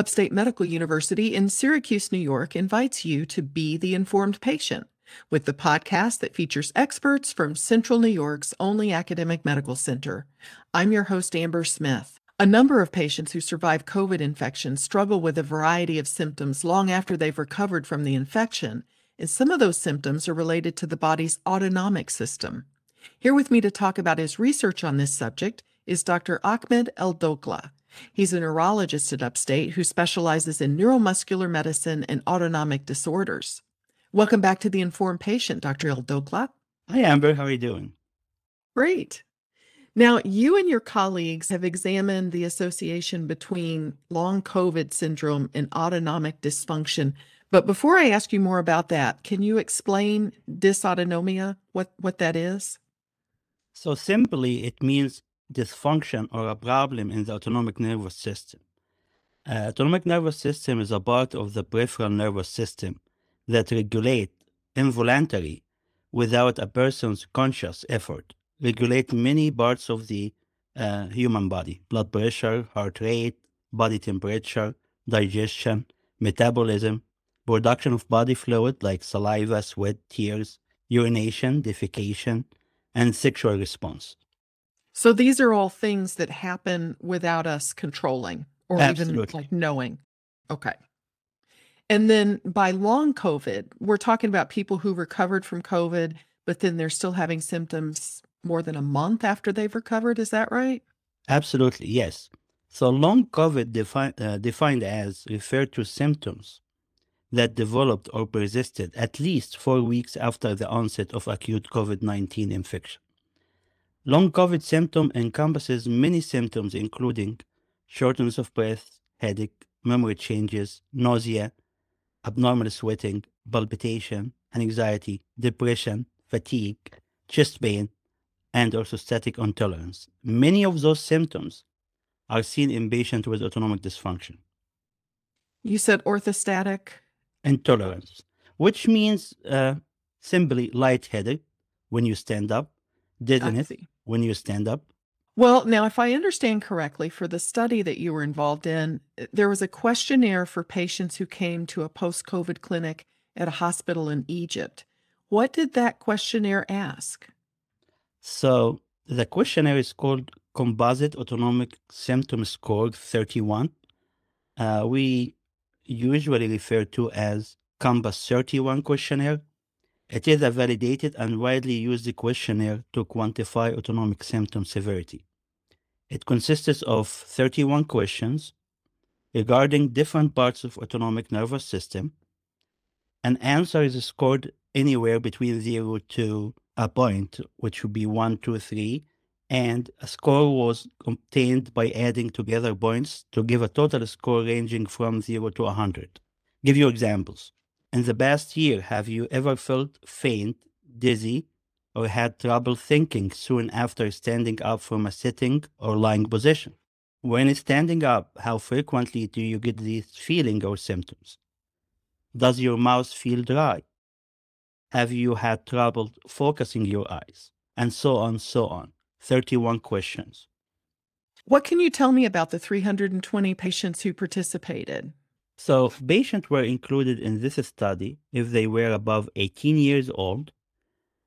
Upstate Medical University in Syracuse, New York invites you to be the informed patient with the podcast that features experts from Central New York's only academic medical center. I'm your host, Amber Smith. A number of patients who survive COVID infection struggle with a variety of symptoms long after they've recovered from the infection, and some of those symptoms are related to the body's autonomic system. Here with me to talk about his research on this subject is Dr. Ahmed El-Dokla. He's a neurologist at Upstate who specializes in neuromuscular medicine and autonomic disorders. Welcome back to the Informed Patient, Dr. El-Dokla. Hi, Amber. How are you doing? Great. Now, you and your colleagues have examined the association between long COVID syndrome and autonomic dysfunction. But before I ask you more about that, can you explain dysautonomia, what, what that is? So, simply, it means dysfunction or a problem in the autonomic nervous system. Uh, autonomic nervous system is a part of the peripheral nervous system that regulate involuntarily without a person's conscious effort regulate many parts of the uh, human body blood pressure heart rate body temperature digestion metabolism production of body fluid like saliva sweat tears urination defecation and sexual response So these are all things that happen without us controlling or even like knowing. Okay. And then by long COVID, we're talking about people who recovered from COVID, but then they're still having symptoms more than a month after they've recovered. Is that right? Absolutely, yes. So long COVID defi- uh, defined as referred to symptoms that developed or persisted at least four weeks after the onset of acute COVID 19 infection. Long COVID symptom encompasses many symptoms, including shortness of breath, headache, memory changes, nausea, abnormal sweating, palpitation, anxiety, depression, fatigue, chest pain, and orthostatic intolerance. Many of those symptoms are seen in patients with autonomic dysfunction. You said orthostatic. Intolerance, which means uh, simply lightheaded when you stand up, I dizziness see. when you stand up. Well, now, if I understand correctly, for the study that you were involved in, uh, there was a questionnaire for patients who came to a post COVID clinic at a hospital in Egypt. What did that questionnaire ask? So the questionnaire is called Composite Autonomic Symptom Score 31. Uh, we usually refer to as COMPASS 31 questionnaire. It is a validated and widely used questionnaire to quantify autonomic symptom severity. It consists of 31 questions regarding different parts of autonomic nervous system. An answer is scored anywhere between 0 to a point, which would be 1, 2, 3, and a score was obtained by adding together points to give a total score ranging from 0 to 100. Give you examples. In the past year, have you ever felt faint, dizzy, or had trouble thinking soon after standing up from a sitting or lying position? When standing up, how frequently do you get these feeling or symptoms? Does your mouth feel dry? Have you had trouble focusing your eyes? And so on, so on. 31 questions. What can you tell me about the 320 patients who participated? So, patients were included in this study if they were above 18 years old,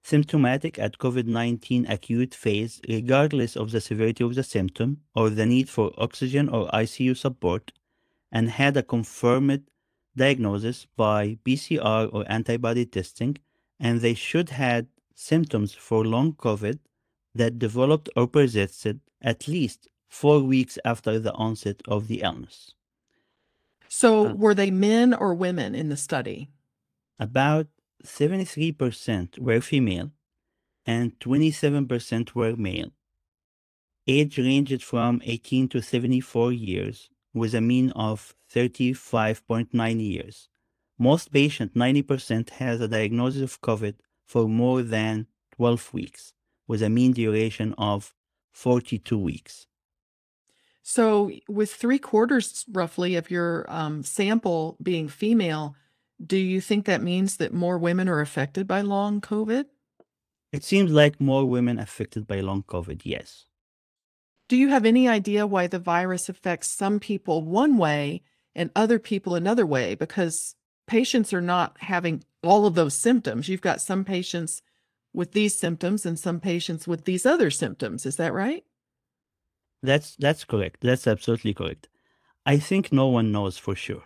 symptomatic at COVID 19 acute phase, regardless of the severity of the symptom or the need for oxygen or ICU support, and had a confirmed diagnosis by PCR or antibody testing, and they should had symptoms for long COVID that developed or persisted at least four weeks after the onset of the illness. So, Uh, were they men or women in the study? About 73% were female and 27% were male. Age ranged from 18 to 74 years, with a mean of 35.9 years. Most patients, 90%, has a diagnosis of COVID for more than 12 weeks, with a mean duration of 42 weeks. So, with three quarters roughly of your um, sample being female, do you think that means that more women are affected by long COVID? It seems like more women affected by long COVID, yes. Do you have any idea why the virus affects some people one way and other people another way because patients are not having all of those symptoms. You've got some patients with these symptoms and some patients with these other symptoms. Is that right? That's that's correct. That's absolutely correct. I think no one knows for sure.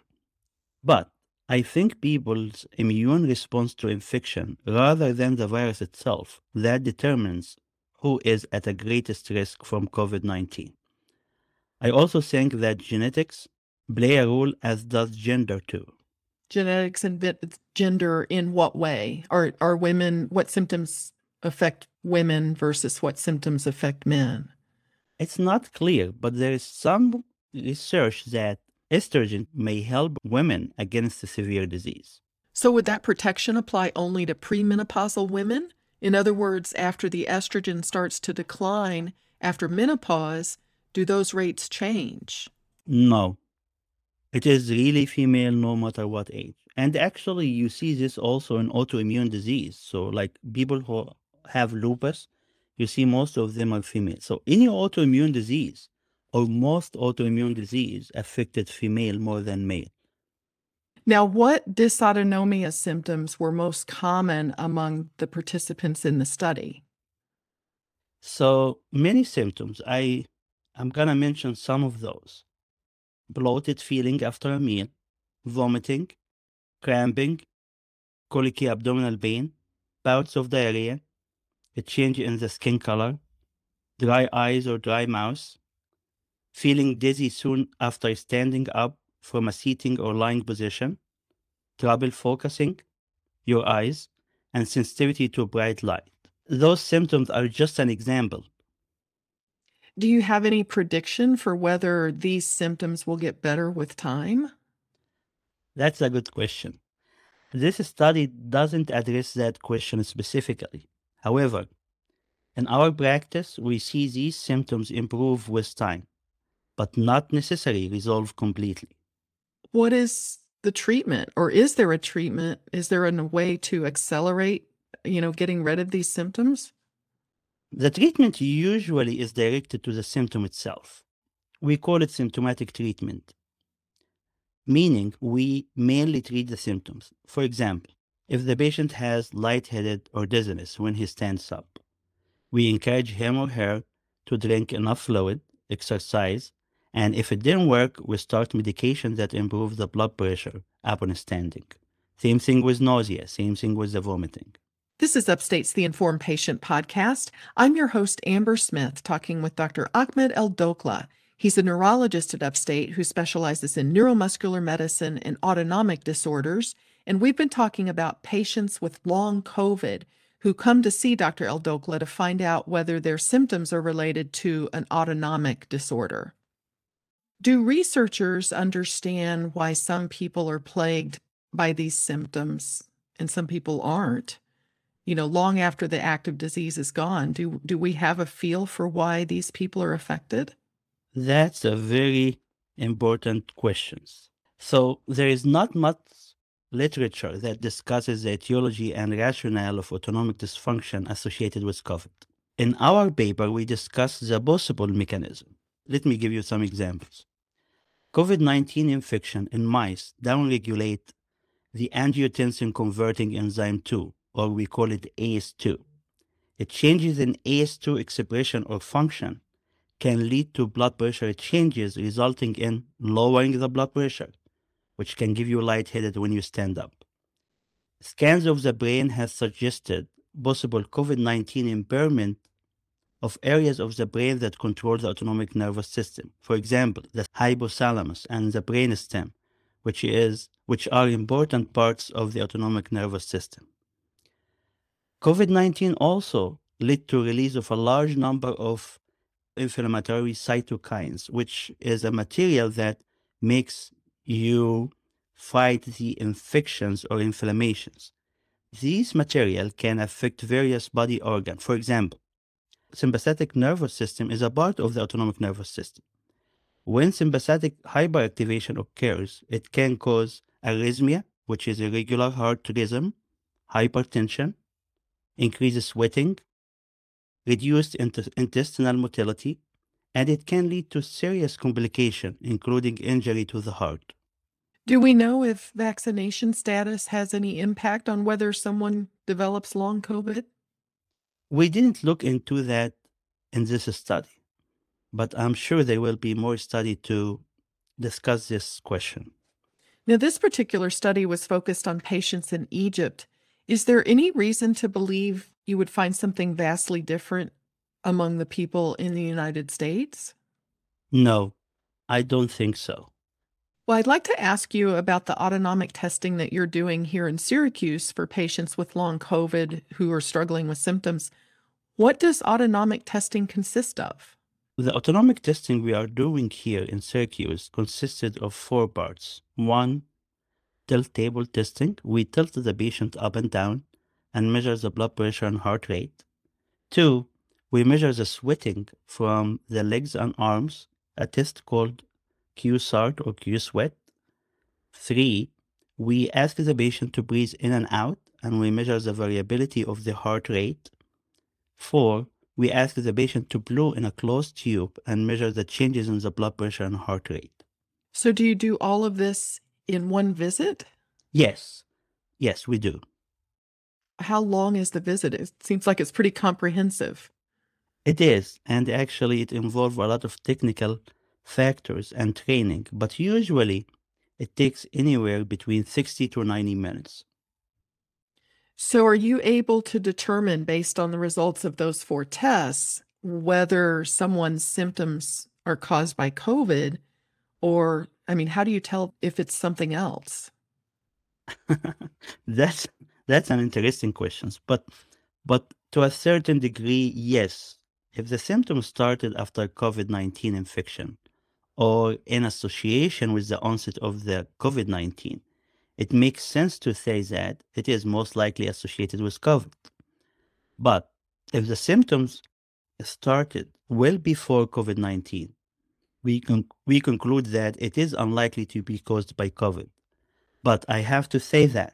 But I think people's immune response to infection rather than the virus itself that determines who is at the greatest risk from COVID-19. I also think that genetics play a role as does gender too. Genetics and gender in what way? Are are women what symptoms affect women versus what symptoms affect men? It's not clear, but there is some research that estrogen may help women against the severe disease. So would that protection apply only to premenopausal women? In other words, after the estrogen starts to decline after menopause, do those rates change? No. It is really female no matter what age. And actually, you see this also in autoimmune disease. So, like people who have lupus, you see most of them are female. So, any autoimmune disease or most autoimmune disease affected female more than male. Now, what dysautonomia symptoms were most common among the participants in the study? So, many symptoms. I I'm gonna mention some of those bloated feeling after a meal, vomiting, cramping, colicky abdominal pain, bouts of diarrhea, a change in the skin color, dry eyes or dry mouth, feeling dizzy soon after standing up from a sitting or lying position, trouble focusing your eyes, and sensitivity to bright light. Those symptoms are just an example. Do you have any prediction for whether these symptoms will get better with time? That's a good question. This study doesn't address that question specifically. However, in our practice, we see these symptoms improve with time, but not necessarily resolve completely. What is the treatment or is there a treatment? Is there a way to accelerate, you know, getting rid of these symptoms? The treatment usually is directed to the symptom itself. We call it symptomatic treatment, meaning we mainly treat the symptoms. For example, if the patient has lightheaded or dizziness when he stands up, we encourage him or her to drink enough fluid, exercise, and if it didn't work, we start medication that improve the blood pressure upon standing. Same thing with nausea, same thing with the vomiting. This is Upstate's The Informed Patient podcast. I'm your host, Amber Smith, talking with Dr. Ahmed El Dokla. He's a neurologist at Upstate who specializes in neuromuscular medicine and autonomic disorders. And we've been talking about patients with long COVID who come to see Dr. Eldokla to find out whether their symptoms are related to an autonomic disorder. Do researchers understand why some people are plagued by these symptoms and some people aren't? you know, long after the active disease is gone, do do we have a feel for why these people are affected? That's a very important question. So there is not much literature that discusses the etiology and rationale of autonomic dysfunction associated with COVID. In our paper, we discuss the possible mechanism. Let me give you some examples. COVID 19 infection in mice downregulate the angiotensin converting enzyme 2, or we call it ACE2. It changes in ACE2 expression or function can lead to blood pressure changes resulting in lowering the blood pressure, which can give you lightheaded when you stand up. Scans of the brain have suggested possible COVID-19 impairment of areas of the brain that control the autonomic nervous system. For example, the hypothalamus and the brainstem, which is which are important parts of the autonomic nervous system. COVID-19 also led to release of a large number of inflammatory cytokines, which is a material that makes you fight the infections or inflammations. These material can affect various body organs. For example, sympathetic nervous system is a part of the autonomic nervous system. When sympathetic hyperactivation occurs, it can cause arrhythmia, which is irregular heart rhythm, hypertension, increases sweating, reduced int- intestinal motility, and it can lead to serious complication, including injury to the heart. Do we know if vaccination status has any impact on whether someone develops long COVID? We didn't look into that in this study, but I'm sure there will be more study to discuss this question. Now, this particular study was focused on patients in Egypt. Is there any reason to believe you would find something vastly different among the people in the United States? No, I don't think so. Well, I'd like to ask you about the autonomic testing that you're doing here in Syracuse for patients with long COVID who are struggling with symptoms. What does autonomic testing consist of? The autonomic testing we are doing here in Syracuse consisted of four parts. One, tilt table testing. We tilt the patient up and down and measure the blood pressure and heart rate. Two, we measure the sweating from the legs and arms, a test called Q-SART or Q-SWEAT. Three, we ask the patient to breathe in and out, and we measure the variability of the heart rate. Four, we ask the patient to blow in a closed tube and measure the changes in the blood pressure and heart rate. So, do you do all of this in one visit? Yes, yes, we do. How long is the visit? It seems like it's pretty comprehensive. It is, and actually, it involves a lot of technical factors and training, but usually it takes anywhere between 60 to 90 minutes. So, are you able to determine based on the results of those four tests whether someone's symptoms are caused by COVID? Or, I mean, how do you tell if it's something else? that's that's an interesting question, but but to a certain degree, yes. If the symptoms started after COVID nineteen infection or in association with the onset of the COVID nineteen, it makes sense to say that it is most likely associated with COVID. But if the symptoms started well before COVID 19, we, con- we conclude that it is unlikely to be caused by COVID. But I have to say that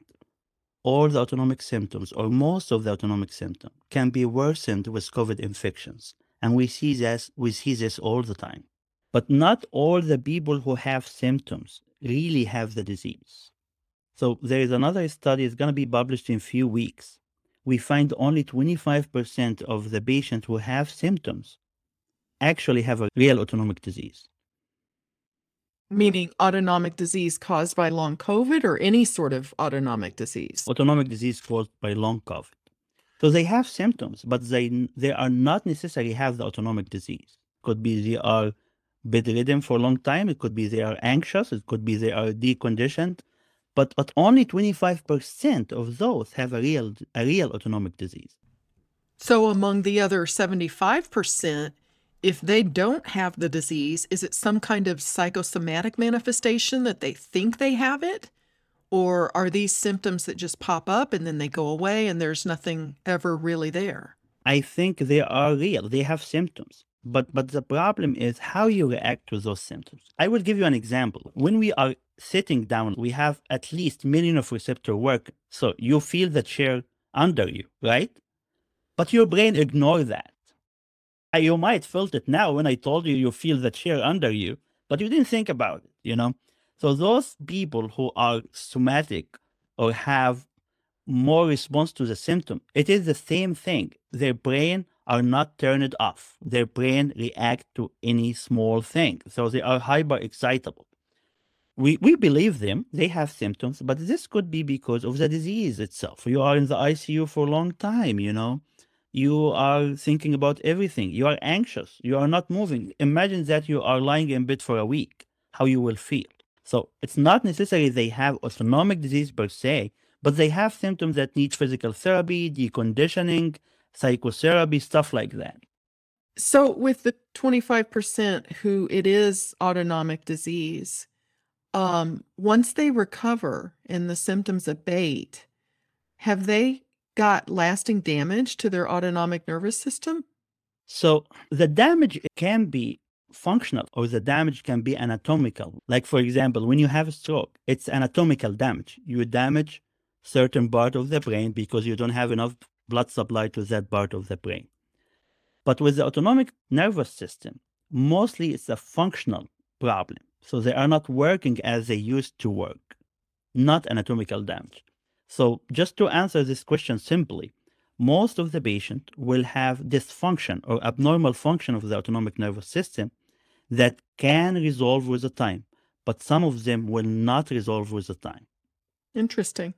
all the autonomic symptoms, or most of the autonomic symptoms, can be worsened with COVID infections. And we see this, we see this all the time. But not all the people who have symptoms really have the disease. So there is another study, it's going to be published in a few weeks. We find only 25% of the patients who have symptoms actually have a real autonomic disease. Meaning autonomic disease caused by long COVID or any sort of autonomic disease? Autonomic disease caused by long COVID. So they have symptoms, but they they are not necessarily have the autonomic disease. Could be they are bedridden for a long time. It could be they are anxious. It could be they are deconditioned but but only 25% of those have a real a real autonomic disease. So among the other 75%, if they don't have the disease, is it some kind of psychosomatic manifestation that they think they have it? Or are these symptoms that just pop up and then they go away and there's nothing ever really there? I think they are real. They have symptoms. But but the problem is how you react to those symptoms. I will give you an example. When we are sitting down, we have at least million of receptor work. So you feel the chair under you, right? But your brain ignore that. Uh, you might felt it now when I told you you feel the chair under you, but you didn't think about it, you know? So those people who are somatic or have more response to the symptom, it is the same thing. Their brain are not turned off. Their brain react to any small thing. So they are hyper excitable. We, we believe them, they have symptoms, but this could be because of the disease itself. You are in the ICU for a long time, you know. You are thinking about everything. You are anxious. You are not moving. Imagine that you are lying in bed for a week, how you will feel. So it's not necessarily they have autonomic disease per se, but they have symptoms that need physical therapy, deconditioning, psychotherapy, stuff like that. So, with the 25% who it is autonomic disease, um, once they recover and the symptoms abate, have they got lasting damage to their autonomic nervous system? So, the damage can be functional or the damage can be anatomical. Like, for example, when you have a stroke, it's anatomical damage. You damage certain part of the brain because you don't have enough blood supply to that part of the brain. But with the autonomic nervous system, mostly it's a functional problem. So they are not working as they used to work, not anatomical damage. So just to answer this question simply, most of the patient will have dysfunction or abnormal function of the autonomic nervous system that can resolve with the time, but some of them will not resolve with the time. Interesting.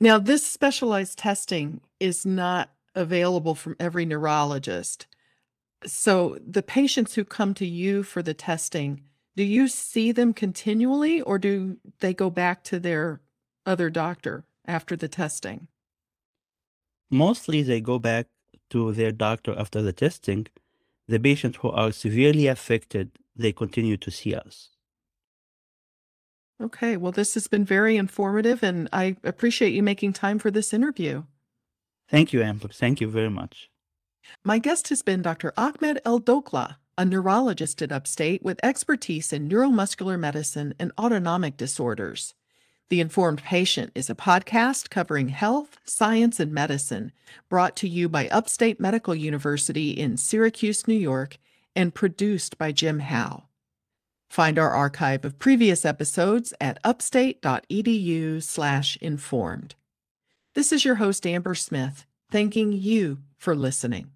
Now, this specialized testing is not available from every neurologist. So, the patients who come to you for the testing, do you see them continually or do they go back to their other doctor after the testing? Mostly they go back to their doctor after the testing. The patients who are severely affected, they continue to see us. Okay, well, this has been very informative, and I appreciate you making time for this interview. Thank you, Amber. Thank you very much. My guest has been Dr. Ahmed El Dokla, a neurologist at Upstate with expertise in neuromuscular medicine and autonomic disorders. The Informed Patient is a podcast covering health, science, and medicine, brought to you by Upstate Medical University in Syracuse, New York, and produced by Jim Howe. Find our archive of previous episodes at upstate.edu/informed. This is your host Amber Smith, thanking you for listening.